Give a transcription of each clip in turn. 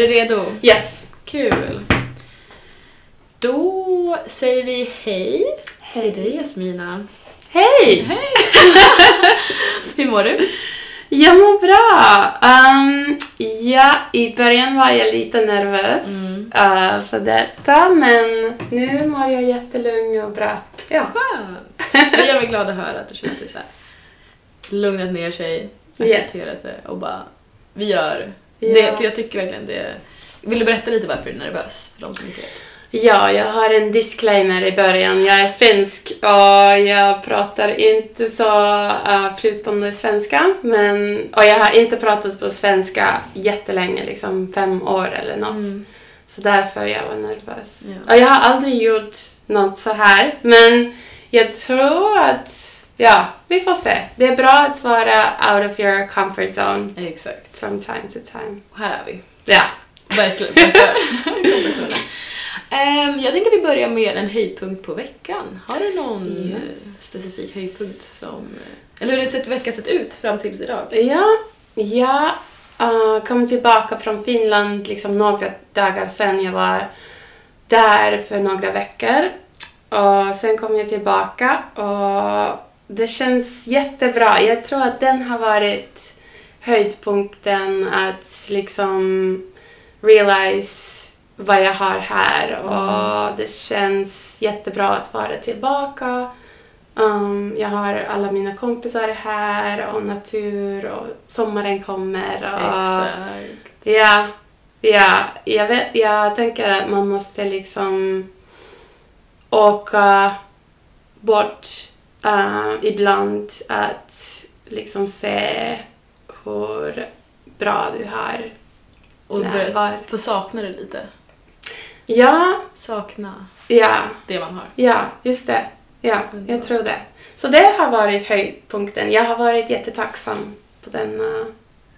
du redo? Yes. Kul. Då säger vi hej, Hej. till dig Jasmina. Hej! Hej! Hur mår du? Jag mår bra. Um, ja, i början var jag lite nervös Mm. uh, för detta, men nu mår jag jättelugn och bra. Ja. Skönt. Det gör mig glad att höra att du känner dig så här lugnat ner sig, Yes. accepterat det och bara vi gör. Det. För jag tycker verkligen det. Vill du berätta lite varför du är nervös? För de som inte vet. Ja, jag har en disclaimer i början. Jag är finsk och jag pratar inte så uh, flytande svenska. Men, och jag har inte pratat på svenska jättelänge, liksom fem år eller något. Mm. Så därför jag var nervös. Ja. Och jag har aldrig gjort något så här, men jag tror att, ja, vi får se. Det är bra att vara out of your comfort zone Exakt. from time to time. Och här är vi. Ja. Verkligen. Ehm, jag tänker att vi börjar med en höjdpunkt på veckan. Har du någon Yes. eh, specifik höjdpunkt som... Eller hur har sett veckan sett ut fram tills idag? Ja, jag uh, kom tillbaka från Finland liksom några dagar sedan. Jag var där för några veckor. Och sen kom jag tillbaka och det känns jättebra. Jag tror att den har varit höjdpunkten att liksom realize vad jag har här och det känns jättebra att vara tillbaka. Um, jag har alla mina kompisar här och natur och sommaren kommer. Och, Exakt. Ja, ja jag, vet, jag tänker att man måste liksom åka bort uh, ibland att liksom se hur bra du har Och när- börja var. få sakna det lite. Ja, Sakna ja, det man har. ja, just det. Ja, Underbart. jag tror det. Så det har varit höjdpunkten. Jag har varit jättetacksam på den uh,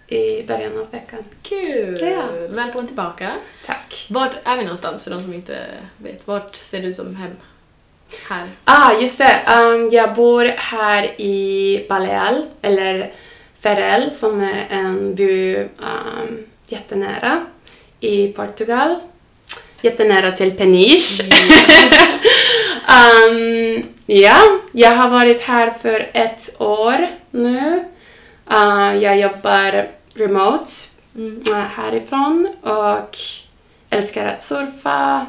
i början av veckan. Kul! Ja. Välkommen tillbaka. Tack. Vart är vi någonstans för de som inte vet? Vart ser du som hem? Här. Ah, just det. Um, jag bor här i Baleal, eller Ferrel, som är en by um, jättenära i Portugal. Jättenära till Peniche. um, ja, jag har varit här för ett år nu. Uh, jag jobbar remote Mm. uh, härifrån och älskar att surfa.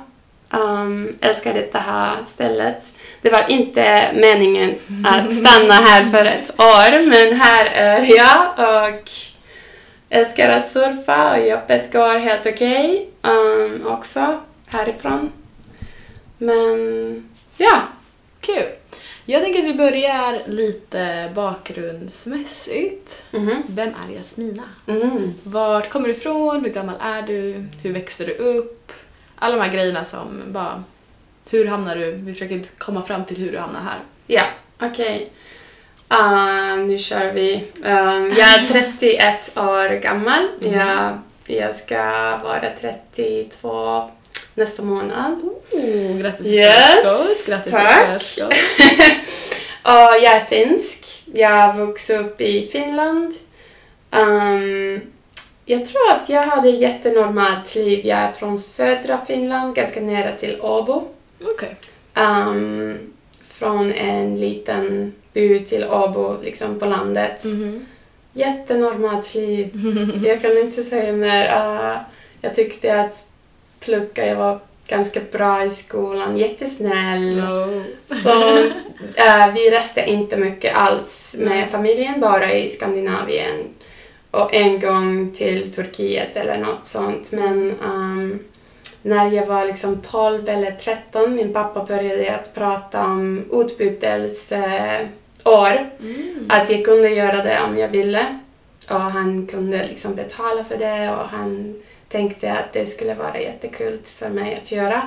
Um, älskar detta här stället. Det var inte meningen att stanna här för ett år, men här är jag och älskar att surfa och jobbet går helt okej um, också härifrån. Men ja, Kul! Jag tänker att vi börjar lite bakgrundsmässigt. Mhm. Vem är Jasmina? Mm. Vart kommer du ifrån? Hur gammal är du? Hur växte du upp? Alla de här grejerna som bara... Hur hamnar du? Vi försöker komma fram till hur du hamnar här. Ja, okej. Um, nu kör vi. Um, jag är 31 år gammal. Mm. Jag, jag ska vara 32 nästa månad. Oh, grattis Yes! Grattis tack. och jag är finsk. Jag har vuxit upp i Finland. Um, jag tror att jag hade ett jättenormalt liv. Jag är från södra Finland, ganska nära till Åbo. Okej. Um, från en liten by till Åbo, liksom på landet. Mhm. Jättenormalt liv. Jag kan inte säga mer. Uh, jag tyckte att plugga, jag var ganska bra i skolan, jättesnäll. No. Så uh, vi reste inte mycket alls med familjen, bara i Skandinavien. Och en gång till Turkiet eller något sånt. Men um, när jag var liksom 12 eller 13, min pappa började att prata om utbytelseår. Mm. Att jag kunde göra det om jag ville. Och han kunde liksom betala för det och han tänkte att det skulle vara jättekul för mig att göra.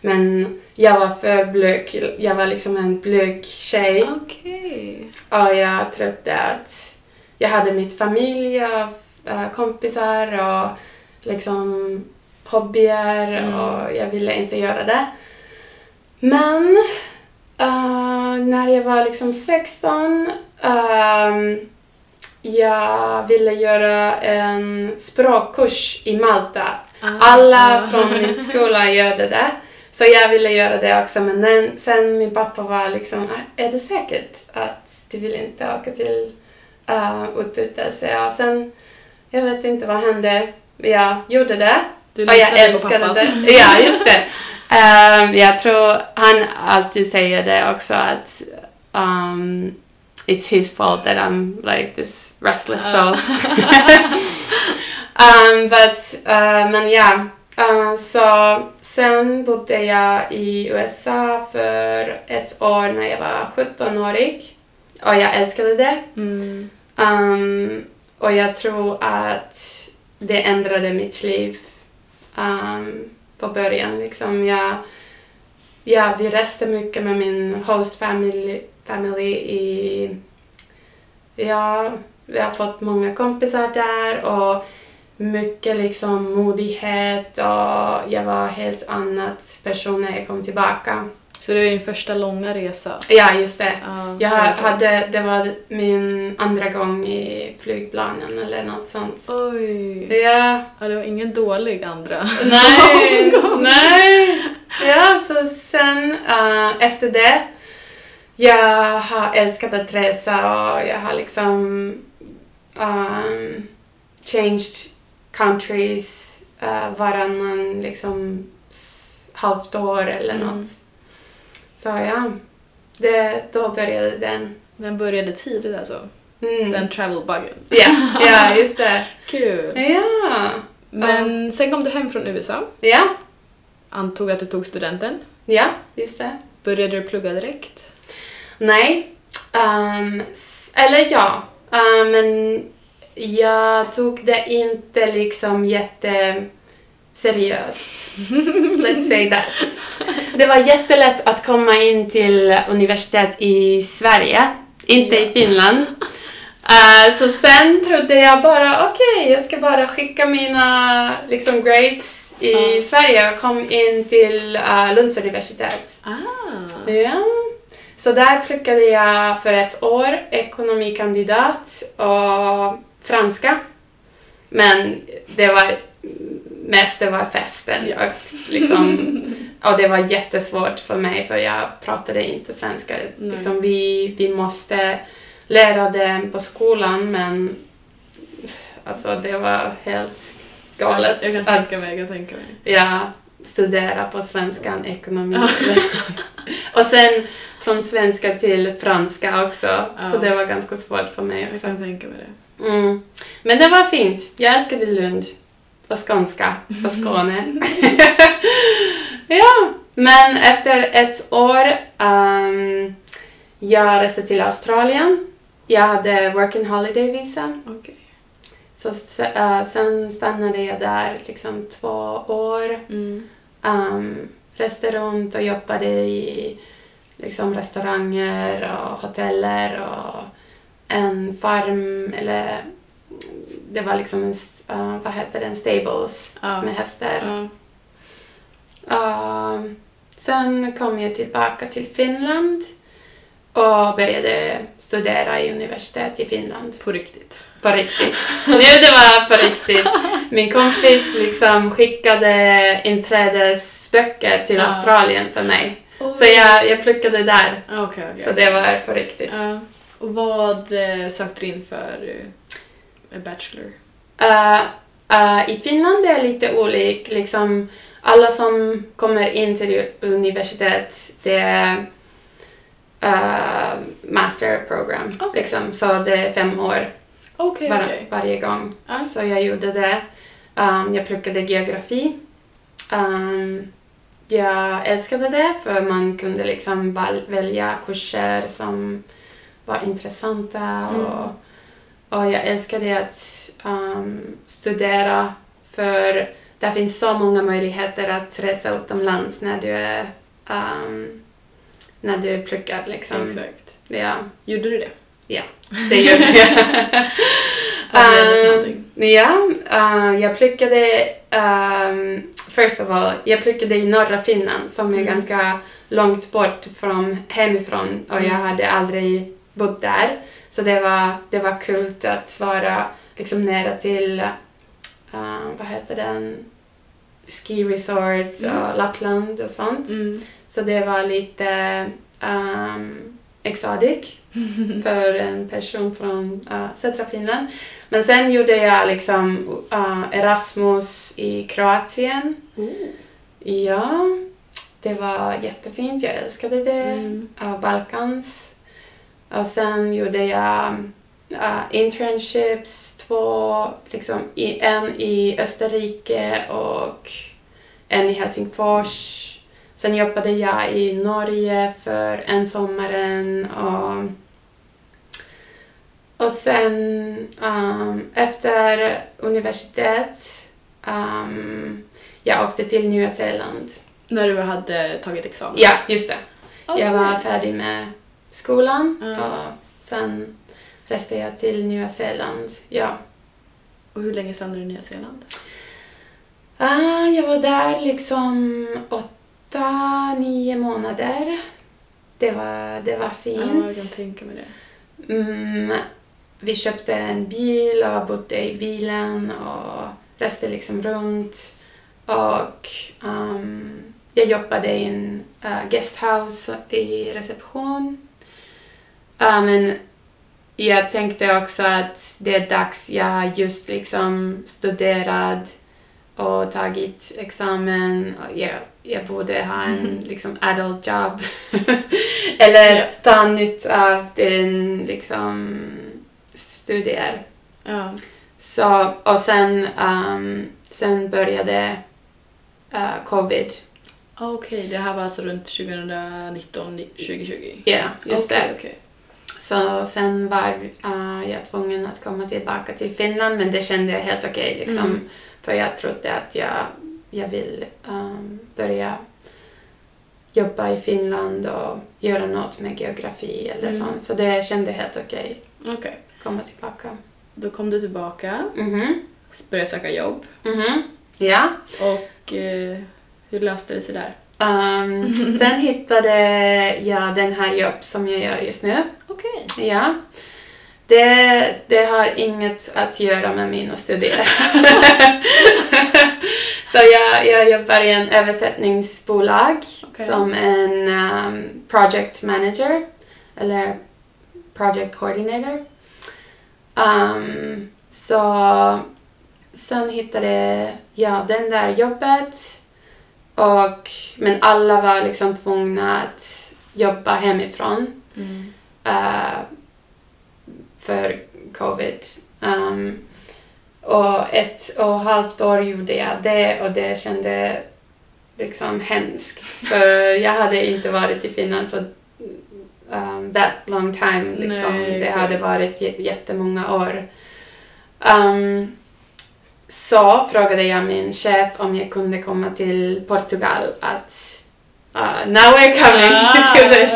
Men jag var för blyg. Jag var liksom en blyg tjej. Okej. Och jag trodde att jag hade mitt familj och äh, kompisar och liksom hobbyer Mm. och jag ville inte göra det. Men äh, när jag var liksom 16 ehm, jag ville göra en språkkurs i Malta. Ah, Alla ah. från min skola gjorde det. Så jag ville göra det också men sen min pappa var liksom, "Ah, är det säkert att du vill inte åka till uh, utbyte? Så jag, sen, jag vet inte vad hände. Jag gjorde det Du och jag litade på älskade pappa. det. Ja, just det. Ehm, jag tror han alltid säger det också att um, it's his fault that I'm like this restless soul. um, but, uh, men ja, uh, så sen bodde jag i USA för ett år när jag var 17-årig och jag älskade det. Mm. Um, och jag tror att det ändrade mitt liv um, på början. Liksom jag, ja, vi reste mycket med min host family, family i... Ja, vi har fått många kompisar där och mycket liksom modighet och jag var helt annat person när jag kom tillbaka. Så det är din första långa resa? Ja, just det. Ja, Jag hade, det var min andra gång i flygplanen eller något sånt. Oj! Ja, Ja, det var ingen dålig andra. nej, nej. Ja, så sen eh, efter det, jag har älskat att resa och jag har liksom um, changed countries uh, varannan liksom halvt år eller Mm. Så ja, det, då började den. Den började tidigt alltså. Mm. Den travel-buggen. Ja, ja, just det. Kul! Ja, Men sen kom du hem från USA. ja, Antog att du tog studenten. ja, just det. Började du plugga direkt? Nej, s- eller ja, ehm, men jag tog det inte liksom jätte seriöst. Let's say that. Det var jättelätt att komma in till universitet i Sverige, inte i Finland. Eh, så sen trodde jag bara, okej, jag ska bara skicka mina liksom, grades i Ja. Sverige och kom in till uh, Lunds universitet. Ah! Ja. Så där pluggade jag för ett år ekonomikandidat och franska. Men det var mest det var festen. Jag, liksom, och det var jättesvårt för mig för jag pratade inte svenska. Nej. Liksom, vi, vi måste lära det på skolan men alltså det var helt galet. Jag kan tänka mig, jag kan tänka mig. Ja, studera på svenskan, ekonomi. och sen från svenska till franska också. Ja. Så det var ganska svårt för mig Jag också. kan tänka mig det. Mm. Men det var fint. Jag älskade Lund. Och skånska. Och Skåne. ja, men efter ett år um, jag reste till Australien. Jag hade work and holiday visa. Okej. Så eh, sen stannade jag där liksom två år. Mm. Um, reste runt och jobbade i liksom, restauranger och hoteller och en farm eller det var liksom en, eh, vad heter det, en stables Ja. med hästar. Ja. Um, sen kom jag tillbaka till Finland och började studera i universitet i Finland. På riktigt. På riktigt. Nu det var på riktigt. Min kompis liksom skickade inträdesböcker till Ja. Australien för mig. Oj. Så jag, jag pluggade där. Ah, Okej, okej. Så det var på riktigt. Ja. Och vad eh, sökte du in för eh, bachelor? Uh, uh, I Finland är det lite olikt. Liksom, alla som kommer in till universitet, det är uh, master program. Okej. Liksom, så det är fem år Okej, var, okej. varje gång. Ja. Så jag gjorde det. Um, jag pluggade geografi. Um, jag älskade det för man kunde liksom välja kurser som var intressanta Mm. och, och jag älskade att um, studera för det finns så många möjligheter att resa utomlands när du är um, när du pluggar liksom. Exakt. Ja, Gjorde du det? det gör jag. Um? Ja, uh, jag pluggade, um, first of all, jag pluggade i norra Finland som är Mm. ganska långt bort från hemifrån och jag Mm. hade aldrig bott där. Så det var, det var kul att vara liksom nära till, uh, vad heter den, ski resorts Mm. och Lappland och sånt. Mm. Så det var lite um, exotic för en person från uh, södra Finland. Men sen gjorde jag liksom uh, Erasmus i Kroatien. Ja, det var jättefint. Jag älskade det. Mm. Uh, Balkans. Och sen gjorde jag uh, internships, två, liksom, i, en i Österrike och en i Helsingfors. Sen jobbade jag i Norge för en sommaren och, och sen um, efter universitet um, jag åkte till Nya Zeeland. När du hade tagit examen? Ja, just det. Okej. Jag var färdig med skolan och sen reste jag till Nya Zeeland. Ja. Och hur länge stannade du i Nya Zeeland? Ah, jag var där liksom åtta, nio månader. Det var, det var Ja, fint. jag kan tänka mig det. Mm, vi köpte en bil och bodde i bilen och reste liksom runt. Och ehm, jag jobbade i en uh, guesthouse i reception. Ja, men jag tänkte också att det är dags. Jag har just liksom studerat och tagit examen. Och jag, jag borde ha en liksom adult job. Eller Ja. ta nytt av din liksom studier. Ja. Så, och sen, ehm, sen började uh, covid. Okej, det här var alltså runt 2019, 2020? Ja, just Okej, det. okej. Så sen var uh, jag tvungen att komma tillbaka till Finland men det kände jag helt okej liksom. Mm. För jag trodde att jag, jag vill ehm, börja jobba i Finland och göra något med geografi eller Mm. sånt. Så det kände helt okej. Okej. Komma tillbaka. Då kom du tillbaka, Mhm. började söka jobb Mhm. Ja. och eh, hur löste det sig där? Ehm, sen hittade jag den här jobb som jag gör just nu. Okej. Ja. Det, det har inget att göra med mina studier. Så jag, jag jobbar i en översättningsbolag Okej. som en um, project manager eller project coordinator. Um, så sen hittade jag den där jobbet och, men alla var liksom tvungna att jobba hemifrån Mm. Eh, för covid. Um, och ett och ett halvt år gjorde jag det och det kände liksom hemskt. För jag hade inte varit i Finland för um, that long time. Liksom. Nej, det hade varit jättemånga år. Um, så frågade jag min chef om jag kunde komma till Portugal att uh, now we're coming to this.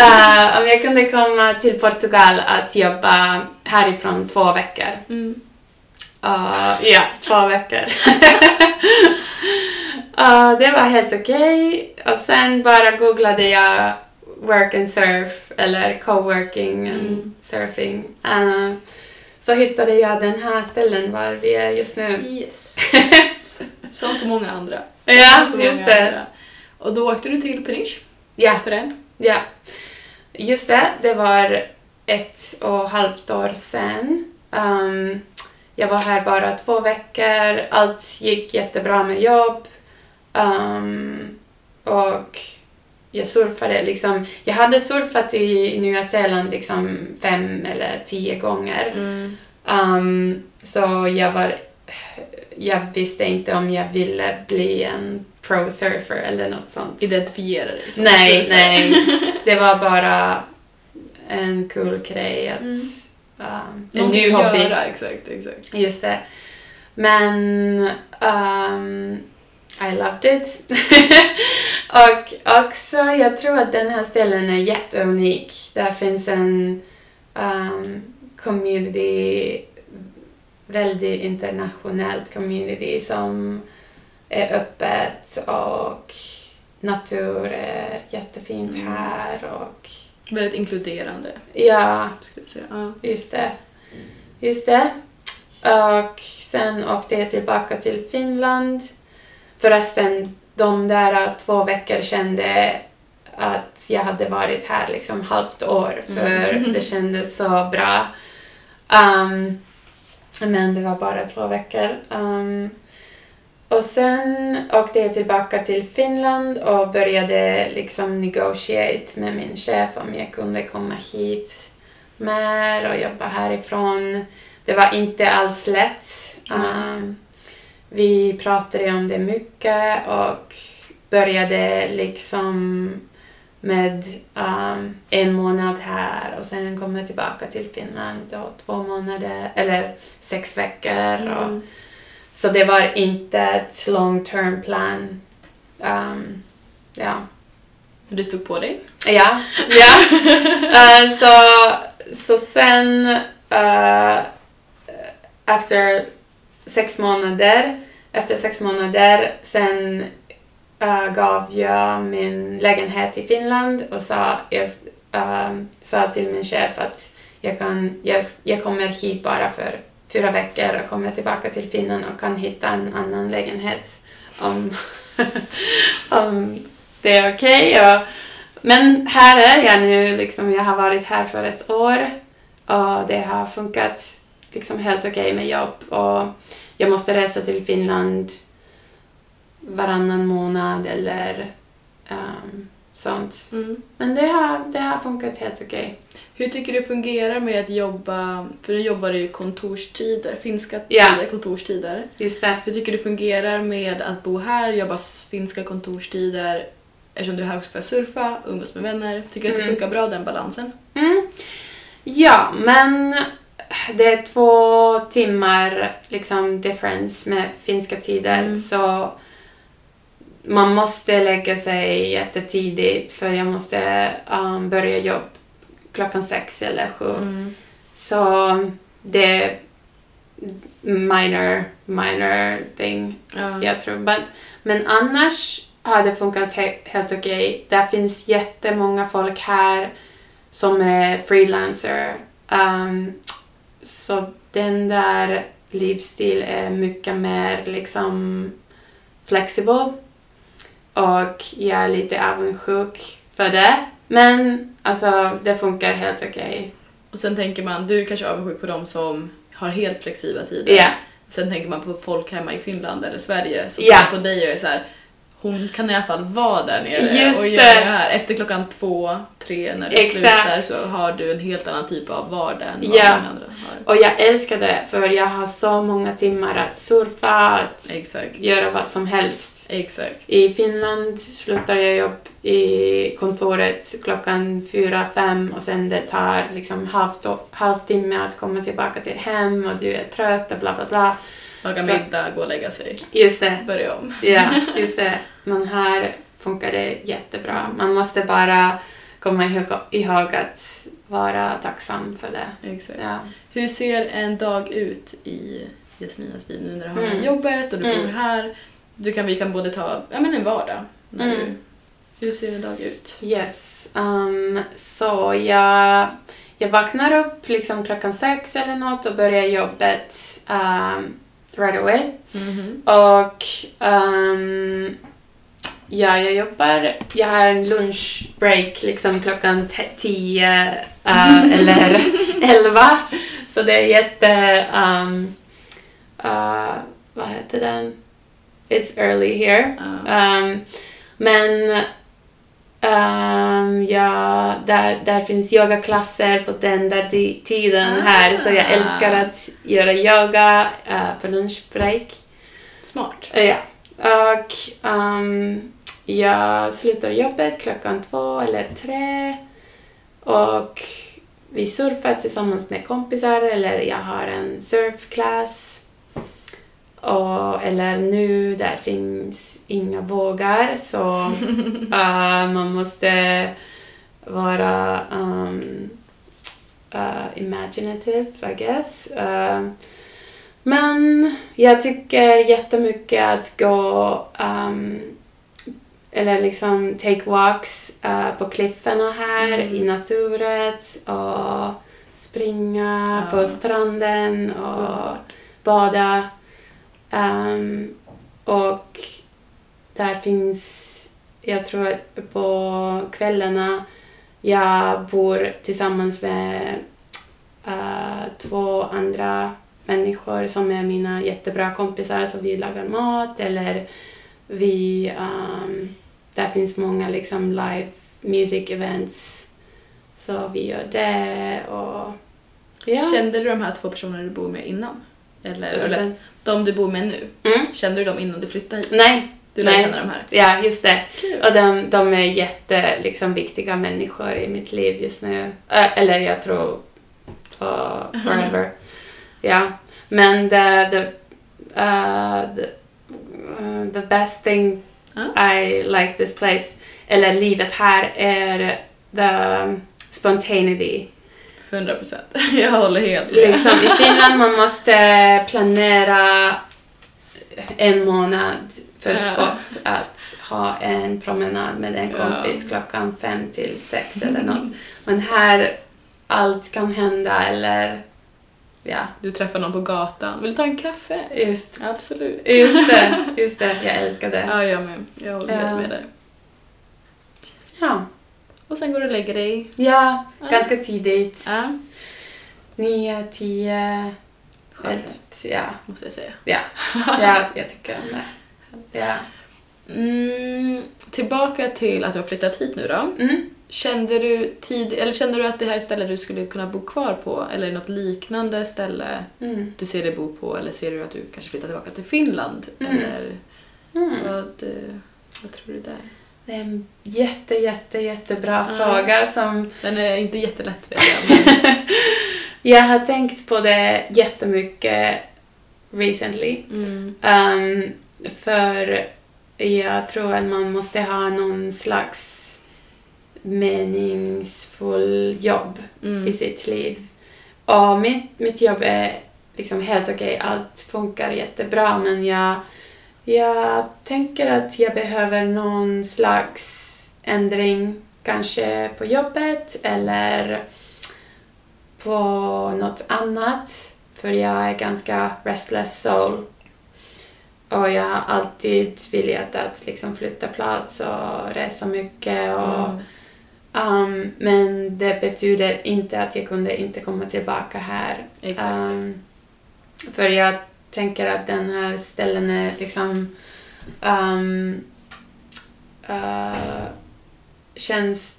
Uh, om jag kunde komma till Portugal att jobba härifrån två veckor. Mm. Uh, ja, två veckor. uh, det var helt okej. Och sen bara googlade jag work and surf eller coworking and Mm. surfing. Uh, så hittade jag den här ställen var vi är just nu. Yes. Som så många andra. Ja, många just det. andra. Och då åkte du till Peniche Ja, för den. ja. Just det, det var ett och ett halvt år sedan. Um, jag var här bara två veckor, allt gick jättebra med jobb. Um, och jag surfade liksom, jag hade surfat i Nya Zeeland liksom fem eller tio gånger. Mm. Um, så jag var, jag visste inte om jag ville bli en pro surfer eller något sånt. Identifiera dig som Nej, surfare. nej. Det var bara en cool grej att... Mm. Um, en ny hobby. Göra, exakt, exakt. Just det. Men um, I loved it. och också, jag tror att den här ställen är jätteunik. Där finns en um, community, väldigt internationellt community som är öppet och natur är jättefint Mm. här och Väldigt inkluderande, ja, skulle säga. Ja. Just det. Just det. Och sen åkte jag tillbaka till Finland. förresten, de där två veckor kände att jag hade varit här liksom halvt år för Mm. det kändes så bra. Um, men det var bara två veckor. Um, och sen åkte jag tillbaka till Finland och började liksom negotiate med min chef om jag kunde komma hit mer och jobba härifrån. Det var inte alls lätt. Um, vi pratade om det mycket och började liksom med um, en månad här och sen kom jag tillbaka till Finland och två månader, eller sex veckor. Och, Mm. Så det var inte ett long term plan. Um, ja. Du stod på dig? Ja, ja. Eh, så, så sen uh, efter sex månader, efter sex månader sen eh, gav jag min lägenhet i Finland och sa, jag, sa till min chef att jag, kan, jag, jag kommer hit bara för fyra veckor och kommer tillbaka till Finland och kan hitta en annan lägenhet om, om det är okej. Okay. Men här är jag nu, liksom, jag har varit här för ett år och det har funkat liksom helt okej med jobb och jag måste resa till Finland varannan månad eller um, sånt. Mm. Men det har, det har funkat helt okej. Hur tycker du det fungerar med att jobba, för nu jobbar du ju kontorstider, finska tider, kontorstider. Just det. Hur tycker du det fungerar med att bo här, jobba finska kontorstider, eftersom du är här också för att surfa, umgås med vänner. Tycker du att det Mm. funkar bra den balansen? Mm. Ja, men det är två timmar liksom difference med finska tider Mm. så man måste lägga sig jättetidigt för jag måste um, börja jobb klockan sex eller sju. Mm. Så det är minor, minor thing Ja. jag tror. Men, men annars har det funkat he- helt okej. Det finns jättemånga folk här som är freelancer. Um, så den där livsstil är mycket mer liksom flexibel. Och jag är lite avundsjuk för det. Men alltså, det funkar helt okej. Och sen tänker man, du är kanske avundsjuk på de som har helt flexibla tider. Ja. Sen tänker man på folk hemma i Finland eller Sverige som kollar på dig och är så här. Hon kan i alla fall vara där nere Just och göra det här. Efter klockan två, tre när du Exakt. slutar så har du en helt annan typ av vardag än vad Ja. många andra har. Och jag älskar det för jag har så många timmar att surfa, att Exakt. göra vad som helst. Exakt. I Finland slutar jag jobb i kontoret klockan fyra, fem och sen det tar liksom halvt, halvtimme att komma tillbaka till hem och du är trött och bla bla bla. Laga middag, gå och lägga sig, Just det, börja om. ja, just det. Men här funkar det jättebra. Man måste bara komma ihåg, ihåg att vara tacksam för det. Exakt. Ja. Hur ser en dag ut i Jasminas liv nu när du har Mm. jobbet och du Mm. bor här? Du kan, vi kan både ta ja, men en vardag. När Mm. du, hur ser en dag ut? Yes. Um, så jag, jag vaknar upp liksom klockan sex eller något och börjar jobbet um, right away. Mhm. Och um, ja, jag jobbar, jag har en lunchbreak liksom klockan tio uh, eller elva. Så det är jätte, um, uh, vad heter den? It's early here. Ja. Um, men um, ja, där, där finns yogaklasser på den där tiden här så jag Ah. älskar att göra yoga uh, på lunchbreak. Smart. Uh, ja. Och um, jag slutar jobbet klockan två eller tre och vi surfar tillsammans med kompisar eller jag har en surfklass. Och, eller nu, där finns inga vågar så uh, man måste vara um, uh, imaginative, I guess. Uh, men jag tycker jättemycket att gå um, eller liksom take walks uh, på kliffarna här Mm. i naturen och springa Ja. på stranden och bada. Um, och där finns, jag tror på kvällarna jag bor tillsammans med eh, två andra människor som är mina jättebra kompisar så vi lagar mat eller vi, ehm, där finns många liksom live music events så vi gör det och ja. Kände du de här två personerna du bor med innan? Eller, eller sen- de du bor med nu? Mm. Kände du dem innan du flyttade hit? Nej, Du Nej. känna de här? ja just det. Kul. Och de, de är jätte, liksom, viktiga människor i mitt liv just nu. Eller jag tror uh, forever. Ja. Men the, the, uh, the, uh, the best thing Ja. I like this place, eller livet här, är the spontaneity. 100 procent. Jag håller helt med. Liksom, I Finland man måste planera en månad för Ja. skott att ha en promenad med en Ja. kompis klockan fem till sex eller något. Men här allt kan hända eller ja, Du träffar någon på gatan. Vill du ta en kaffe? just, Absolut. just det, just det, jag älskar det. Ja, jag med. Jag håller Ja. helt med dig. Ja, Och sen går du och lägger dig. ja Ja. ganska tidigt. Ja. Nio, tio, Skönt, ja, måste jag säga. ja, ja, jag tycker om det. Ja. Mm, tillbaka till att du har flyttat hit nu då. Mm. Kände du, tid, eller kände du att det här är ett ställe du skulle kunna bo kvar på? Eller något liknande ställe Mm. du ser dig bo på? Eller ser du att du kanske flyttar tillbaka till Finland? Mm. Eller Mm. vad, eh, vad tror du där? Det är en jätte, jätte, jättebra Ja. fråga som Den är inte jättelätt vet jag. Men, jag har tänkt på det jättemycket recently. mm, Um, för jag tror att man måste ha någon slags meningsfull jobb i mm, sitt liv. Och mitt, mitt jobb är liksom helt okej, allt funkar jättebra men jag, jag tänker att jag behöver någon slags ändring, kanske på jobbet eller på något annat för jag är ganska restless soul. Och jag har alltid velat att liksom flytta plats och resa mycket och mm, Um, men det betyder inte att jag kunde inte komma tillbaka här. exakt. Um, för jag tänker att den här ställen är liksom um, uh, känns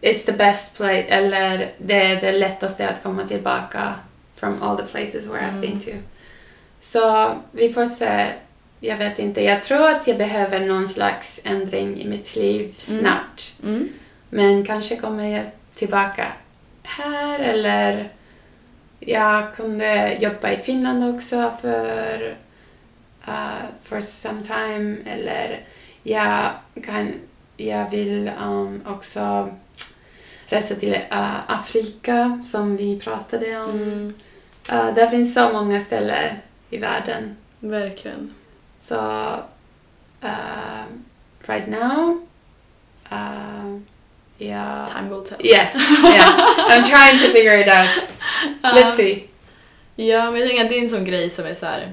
it's the best place eller det är det lättaste att komma tillbaka from all the places where I've Mm. been to. Så vi får se. Jag vet inte. Jag tror att jag behöver någon slags ändring i mitt liv snabbt. Mm. Men kanske kommer jag tillbaka här eller jag kunde jobba i Finland också för uh, for some time eller jag, kan, jag vill um, också resa till uh, Afrika som vi pratade om. Mm. Uh, där finns så många ställen i världen. Verkligen. Så uh, right now uh, yeah. Time will tell. Yes, yeah. I'm trying to figure it out. Let's see. Ja, men jag tänker att det är en sån grej som är så här.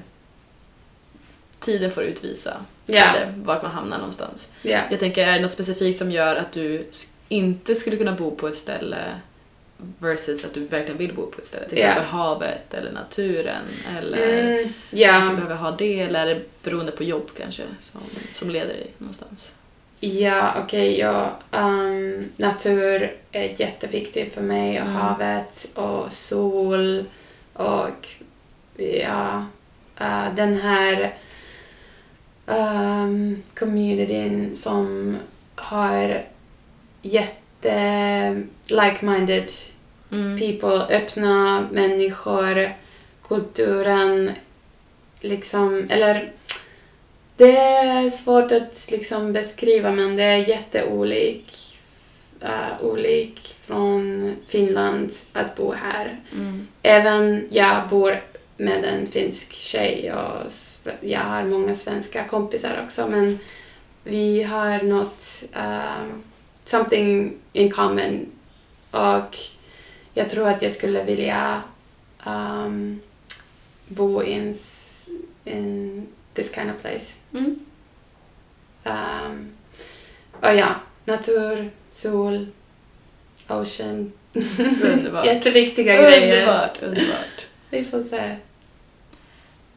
Tiden får utvisa Ja, kanske vart man hamnar någonstans. ja. Jag tänker, är det något specifikt som gör att du inte skulle kunna bo på ett ställe versus att du verkligen vill bo på ett ställe? Till exempel havet eller naturen eller Mm, att du behöver ha det eller är det beroende på jobb kanske som, som leder dig någonstans? Ja okej, ja. Um, natur är jätteviktigt för mig och Mm. havet och sol och ja, uh, den här um, communityn som har jätte like-minded Mm. people, öppna människor, kulturen, liksom, eller det är svårt att liksom beskriva men det är jätteolik uh, olik från Finland att bo här. Mm. Även jag bor med en finsk tjej och jag har många svenska kompisar också men vi har något, um, something in common och jag tror att jag skulle vilja um, bo s- in this kind of place. Mm. Um, och ja, natur, sol, ocean. Underbart. Jätteviktiga grejer. Underbart, underbart. Vi får se.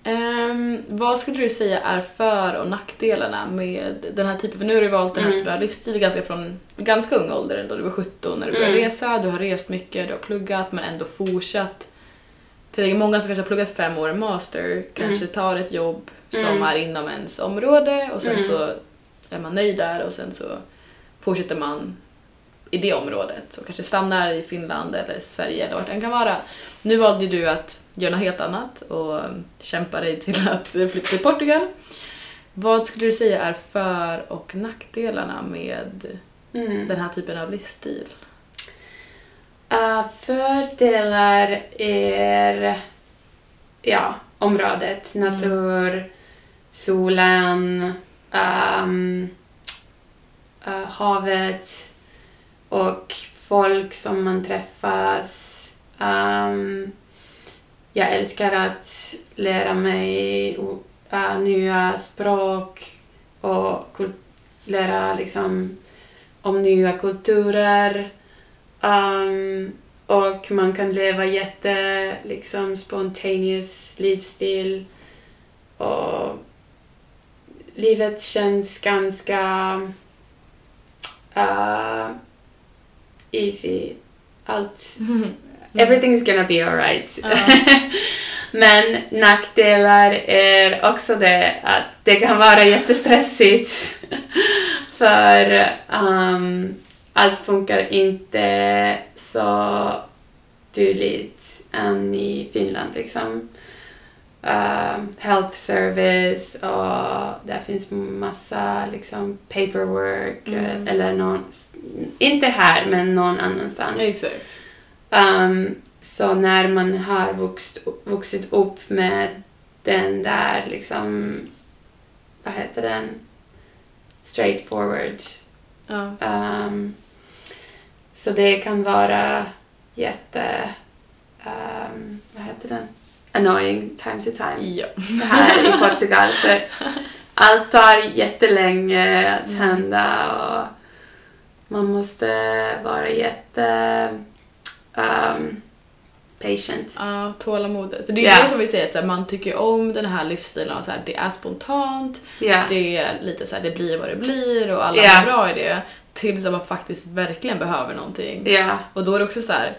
Ehm, vad skulle du säga är för och nackdelarna med den här typen, för nu har du valt den här Mm. typen av livsstil ganska från ganska ung ålder ändå, du var 17 när du började Mm. resa, du har rest mycket, du har pluggat men ändå fortsatt. För det är många som kanske har pluggat fem år master, kanske tar ett jobb som Mm. är inom ens område och sen Mm. så är man nöjd där och sen så fortsätter man i det området och kanske stannar i Finland eller Sverige eller vart det än kan vara. Nu valde ju du att göra något helt annat och kämpa dig till att flytta till Portugal. Vad skulle du säga är för och nackdelarna med Mm. den här typen av livsstil? Uh, fördelar är ja, området, Mm. natur, solen, ehm, eh, havet och folk som man träffas. Ehm, jag älskar att lära mig eh, nya språk och lära liksom om nya kulturer. Um, och man kan leva jätte liksom spontaneous livsstil. Och livet känns ganska uh, easy. Allt. Everything's gonna be alright. Ja. Men nackdelar är också det att det kan vara jättestressigt. För um, allt funkar inte så tydligt än i Finland liksom. Um, health service och det finns massa liksom paperwork Mm. eh, eller någon, inte här men någon annanstans. Exakt. Um, så när man har vuxit, vuxit upp med den där liksom, vad heter den? Straightforward. Ja. Um, så det kan vara jätte, um, vad heter den? Annoying time to time ja. här i Portugal. För allt tar jättelänge att Mm. hända och man måste vara jätte um, patient. Ja, tålamodet. För det är Ja. det som vi säger, att så här, man tycker om den här livsstilen och så här, det är spontant, Ja. det är lite så här, det blir vad det blir och alla Ja. är bra i det. Tills man faktiskt verkligen behöver någonting. Ja. Och då är det också så här,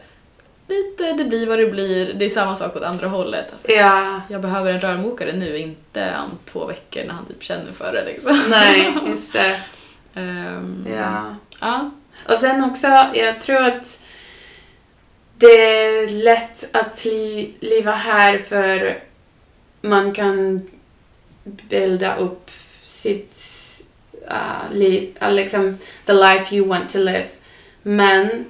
lite det blir vad det blir, det är samma sak åt andra hållet. Ja. Jag behöver en rörmokare nu, inte om två veckor när han typ känner för det liksom. Nej, just det. Ehm, Ja. ja. Och sen också, jag tror att det är lätt att li- leva här för man kan bilda upp sitt uh, liv, uh, liksom the life you want to live. Men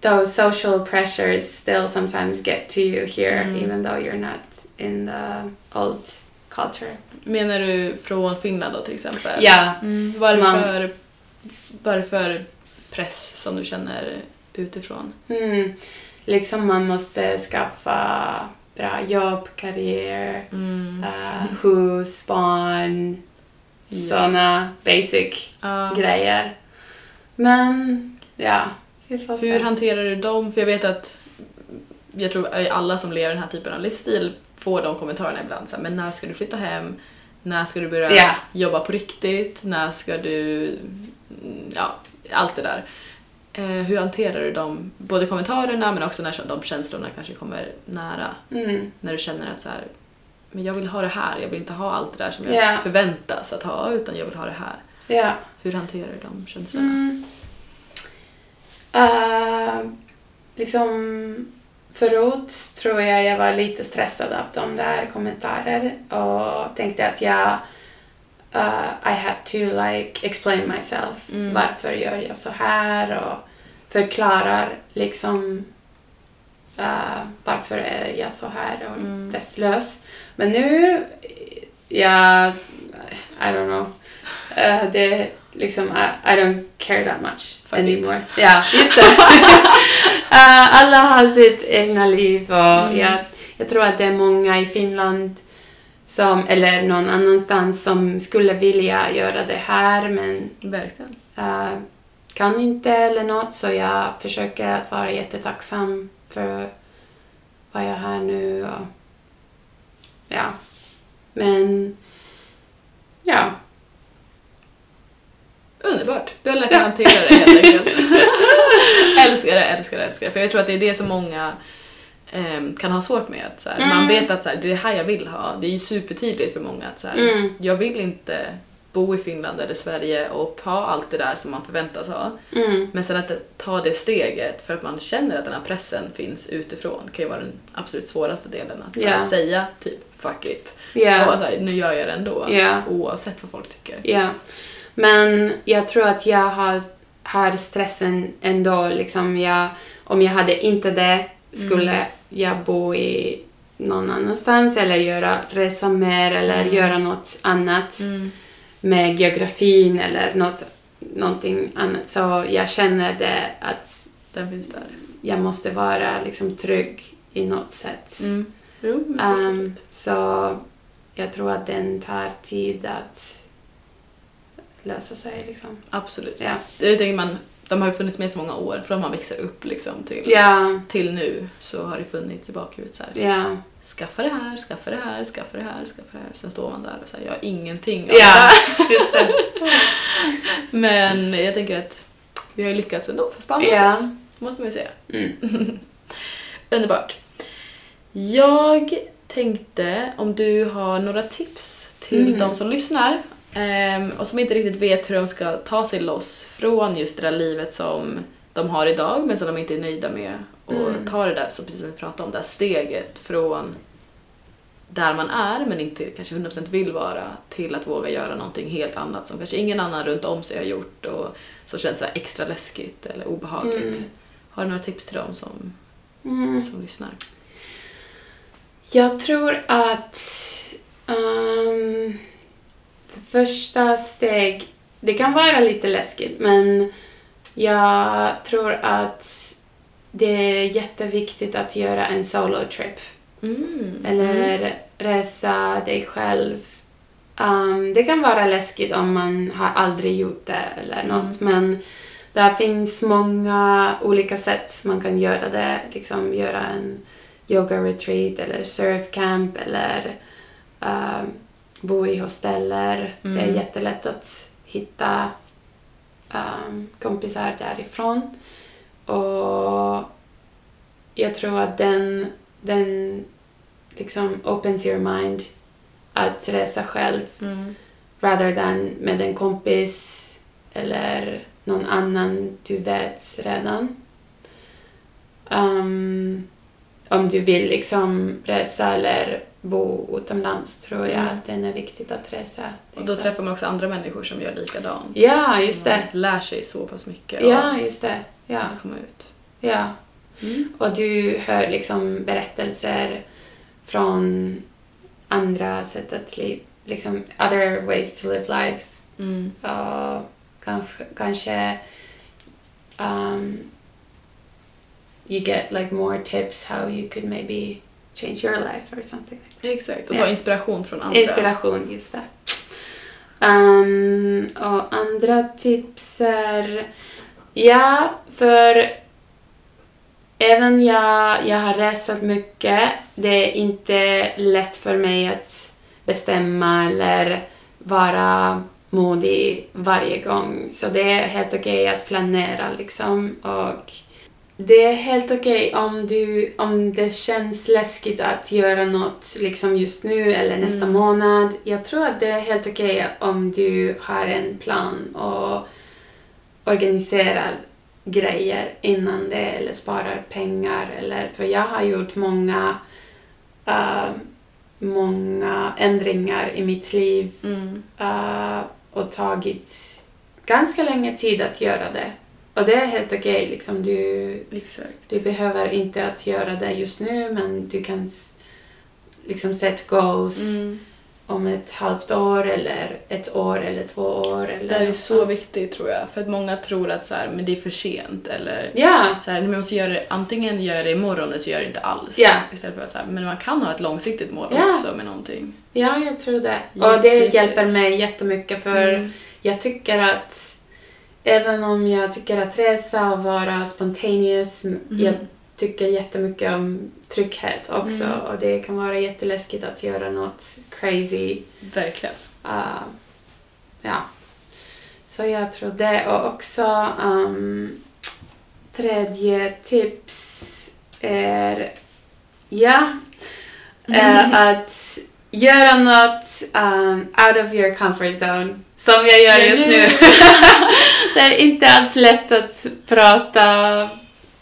those social pressures still sometimes get to you here Mm. even though you're not in the old culture. Menar du från Finland då till exempel? Ja. Mm, det Man- för, vad är det för press som du känner utifrån? Mm. Liksom man måste skaffa bra jobb, karriär, Mm. uh, hus, barn, Ja. såna basic Ja. grejer. Men ja, se. Hur hanterar du dem? För jag vet att jag tror att alla som lever den här typen av livsstil får de kommentarerna ibland. Så här, men när ska du flytta hem? När ska du börja Ja. jobba på riktigt? När ska du... mm, Ja, allt det där. Eh, hur hanterar du dem? Både kommentarerna men också när de känslorna kanske kommer nära. Mm. När du känner att så här, men jag vill ha det här, jag vill inte ha allt det där som jag Ja. förväntas att ha utan jag vill ha det här. Ja. Hur hanterar du de känslorna? Mm. Uh, liksom förut tror jag jag var lite stressad av de där kommentarer och tänkte att jag uh, I had to like explain myself. Mm. Varför gör jag så här och förklarar liksom uh, varför är jag så här och Mm. restlös. Men nu, jag, I don't know. Uh, det liksom, I, I don't care that much Fuck it. anymore. Ja, just det. uh, alla har sitt egna liv och Mm. jag, jag tror att det är många i Finland som, eller någon annanstans som skulle vilja göra det här men Verkligen. eh, kan inte eller något så jag försöker att vara jättetacksam för vad jag har nu och ja. Men ja. Underbart. Du har lärt Ja. dig hantera det helt enkelt. älskar det, älskar det, älskar det. För jag tror att det är det som många ehm, kan ha svårt med. Att, så här, Mm. Man vet att så här, det är det här jag vill ha. Det är ju supertydligt för många att så här, Mm. jag vill inte bo i Finland eller Sverige och ha allt det där som man förväntas ha. Mm. Men sen att ta det steget för att man känner att den här pressen finns utifrån kan ju vara den absolut svåraste delen. Att Ja. säga typ fuck it. Ja. Och så här, nu gör jag det ändå. Ja. Oavsett vad folk tycker. Ja, men jag tror att jag har, har stressen ändå. Liksom jag, om jag hade inte det skulle jag bo i någon annanstans eller göra resa mer eller Mm. göra något annat Mm. Med geografin eller något, någonting annat. Så jag känner det att Den finns där. jag måste vara liksom trygg i något sätt. Mm. Jo, Um, så jag tror att den tar tid att lösa sig. Liksom. Absolut. Ja. Det tänker man, de har ju funnits med så många år, från man växer upp liksom till, Ja, till nu så har det funnits i bakhuvudet så här. ja. Skaffa det här, skaffa det här, skaffa det här, skaffa det här. Sen står man där och säger jag har ingenting av Ja, det just det. här. Men jag tänker att vi har ju lyckats ändå, fast på andra Ja. sätt. Måste man ju säga. Mm. Underbart. Jag tänkte om du har några tips till Mm. de som lyssnar ehm, och som inte riktigt vet hur de ska ta sig loss från just det där livet som de har idag men som de inte är nöjda med och Mm. ta det där, som precis som vi pratade om, det här steget från där man är men inte kanske 100% vill vara till att våga göra någonting helt annat som kanske ingen annan runt om sig har gjort och så känns det extra läskigt eller obehagligt. Mm. Har du några tips till dem som, Mm. som lyssnar? Jag tror att um, första steg, det kan vara lite läskigt men jag tror att det är jätteviktigt att göra en solo trip. Mm. eller resa dig själv. Um, det kan vara läskigt om man har aldrig gjort det eller något, men det finns många olika sätt man kan göra det. Liksom göra en yoga retreat eller surfcamp eller um, bo i hosteller. Det är Mm. jättelätt att hitta um, kompisar därifrån. Och jag tror att den, den liksom opens your mind att resa själv Mm. rather than med en kompis eller någon annan du vet redan. Um, om du vill liksom resa eller bo utomlands tror jag Mm. att det är viktigt att resa. Och då träffar man också andra människor som gör likadant. Ja, just det. Man lär sig så pass mycket Ja, just det. Ja, att komma ut. ja. Och du hör liksom berättelser från andra sätt att leva, liksom other ways to live life. Mm. Och kanske, kanske um, you get like more tips how you could maybe change your life or something. like Exakt, och Ja. ta inspiration från andra. Inspiration, just det. Um, och andra tips är... Ja, för även jag, jag har resat mycket. Det är inte lätt för mig att bestämma eller vara modig varje gång. Så det är helt okej att planera liksom. Och det är helt okej om, du, om det känns läskigt att göra något liksom just nu eller nästa Mm. månad. Jag tror att det är helt okej om du har en plan och organiserar grejer innan det eller sparar pengar. Eller, för jag har gjort många, eh, många ändringar i mitt liv Mm. eh, och tagit ganska länge tid att göra det. Och det är helt okej. liksom, du, Exakt. du behöver inte att göra det just nu men du kan liksom set goals Mm. om ett halvt år eller ett år eller två år. Eller Det är något så viktigt tror jag. För att många tror att så här, men det är för sent eller Ja, så här, men man måste göra det, antingen göra det imorgon eller så gör det inte alls. Ja. Istället för så här, men man kan ha ett långsiktigt mål Ja. också med någonting. ja, jag tror det. Och det hjälper mig jättemycket för Mm. jag tycker att även om jag tycker att resa och vara spontaneous, jag tycker jättemycket om trygghet också Mm. och det kan vara jätteläskigt att göra något crazy. Verkligen. Uh, ja. Så jag tror det. Och också um, tredje tips är ja, eh, att göra något um, out of your comfort zone. Som jag gör just nu. det är inte alls lätt att prata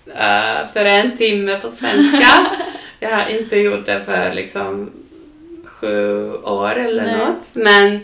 eh, för en timme på svenska. jag har inte gjort det för liksom sju år eller Nej. något. Men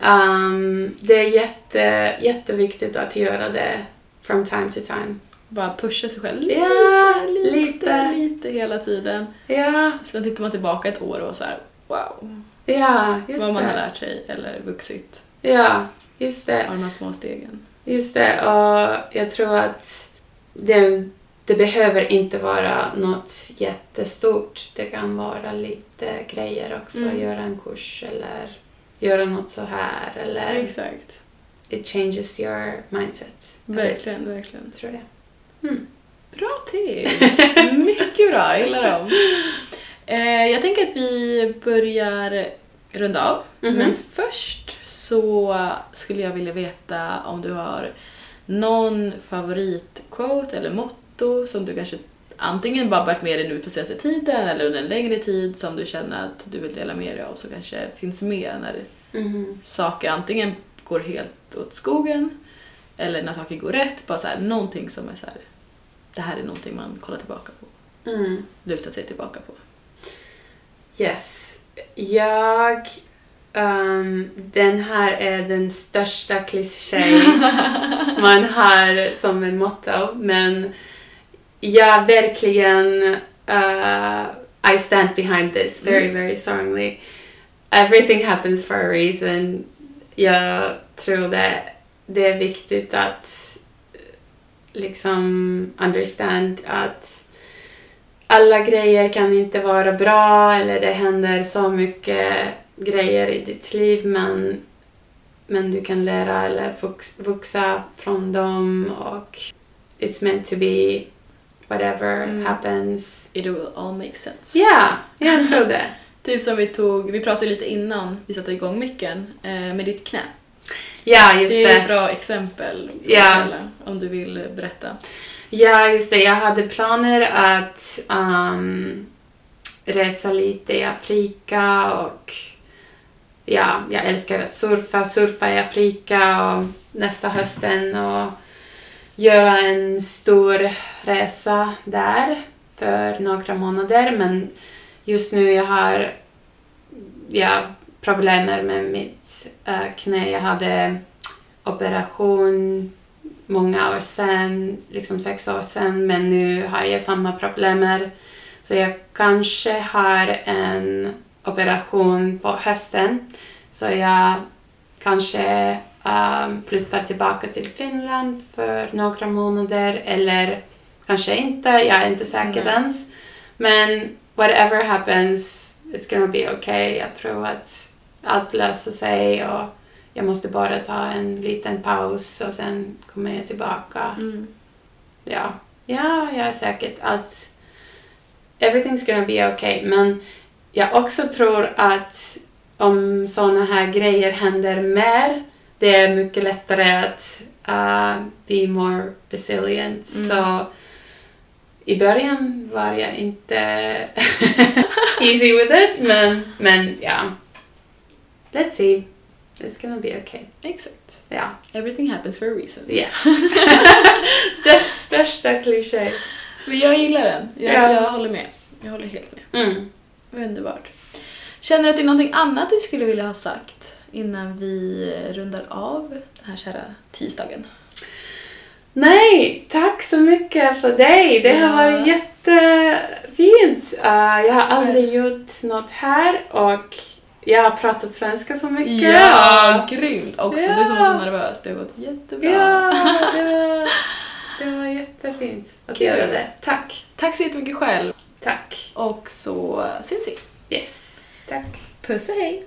ehm, det är jätte, jätteviktigt att göra det from time to time. Bara pusha sig själv lite, Ja, lite, lite. lite hela tiden. Ja, Sen tittar man tillbaka ett år och så här, wow, ja, just vad man har det. lärt sig eller vuxit Ja, just det. av de här små stegen. Just det, och jag tror att det, det behöver inte vara något jättestort. Det kan vara lite grejer också. Mm. Göra en kurs eller göra något så här eller Exakt. it changes your mindset. Verkligen, verkligen. Tror jag. Bra tips! Mycket bra, jag gillar dem. Eh, jag tänker att vi börjar runda av. Mhm. Men först så skulle jag vilja veta om du har någon favoritquote eller motto som du kanske antingen bara varit med dig nu på senaste tiden eller under en längre tid som du känner att du vill dela med dig av som kanske finns med när Mhm. saker antingen går helt åt skogen eller när saker går rätt. Bara så här, någonting som är så här, det här är någonting man kollar tillbaka på, Mm. lutar sig tillbaka på. Yes. Jag... ehm, den här är den största kliché man har som en motto, men jag verkligen... eh, I stand behind this very, Mm. very strongly. Everything happens for a reason. Jag tror det, det är viktigt att liksom understand att alla grejer kan inte vara bra eller det händer så mycket grejer i ditt liv men, men du kan lära eller vux, vuxa från dem och it's meant to be whatever Mm. happens. It will all make sense. Ja, jag tror det. Typ som vi tog, vi pratade lite innan vi satte igång micken, eh, med ditt knä. Ja, just det är ett det. bra exempel det hela, om du vill berätta. Ja, just det. Jag hade planer att um, resa lite i Afrika och ja, jag älskar att surfa, surfa i Afrika och nästa hösten och göra en stor resa där för några månader men just nu jag har ja, problem med mitt äh, knä. Jag hade operation många år sedan, liksom sex år sedan, men nu har jag samma problem. Så jag kanske har en operation på hösten. Så jag kanske um, flyttar tillbaka till Finland för några månader eller kanske inte, jag är inte säker Nej. ens. Men whatever happens, it's gonna be okay. Jag tror att allt löser sig och jag måste bara ta en liten paus och sen kommer jag tillbaka. Mm. Ja, ja jag är säkert att everything's gonna be okay. Men jag också tror att om såna här grejer händer mer, det är mycket lättare att uh, be more resilient. Mm. Så i början var jag inte easy with it, men, men ja. Let's see. It's gonna be okay. Exakt. Ja. Everything happens for a reason. Yes. det största kliché. Men jag gillar den. Jag, Ja. jag håller med. Jag håller helt med. Mm. Underbart. Känner du att det är någonting annat du skulle vilja ha sagt innan vi rundar av den här kära tisdagen? Nej, tack så mycket för dig. Det har varit jättefint. Uh, jag har aldrig gjort något här och jag har pratat svenska så mycket. Ja, grymt! Också du som var så Ja. nervös, det har gått jättebra. Ja, det var, det var jättefint att Kul. göra det. Tack. Tack så jättemycket själv. Tack. Och så syns vi. Yes. Tack. Puss och hej!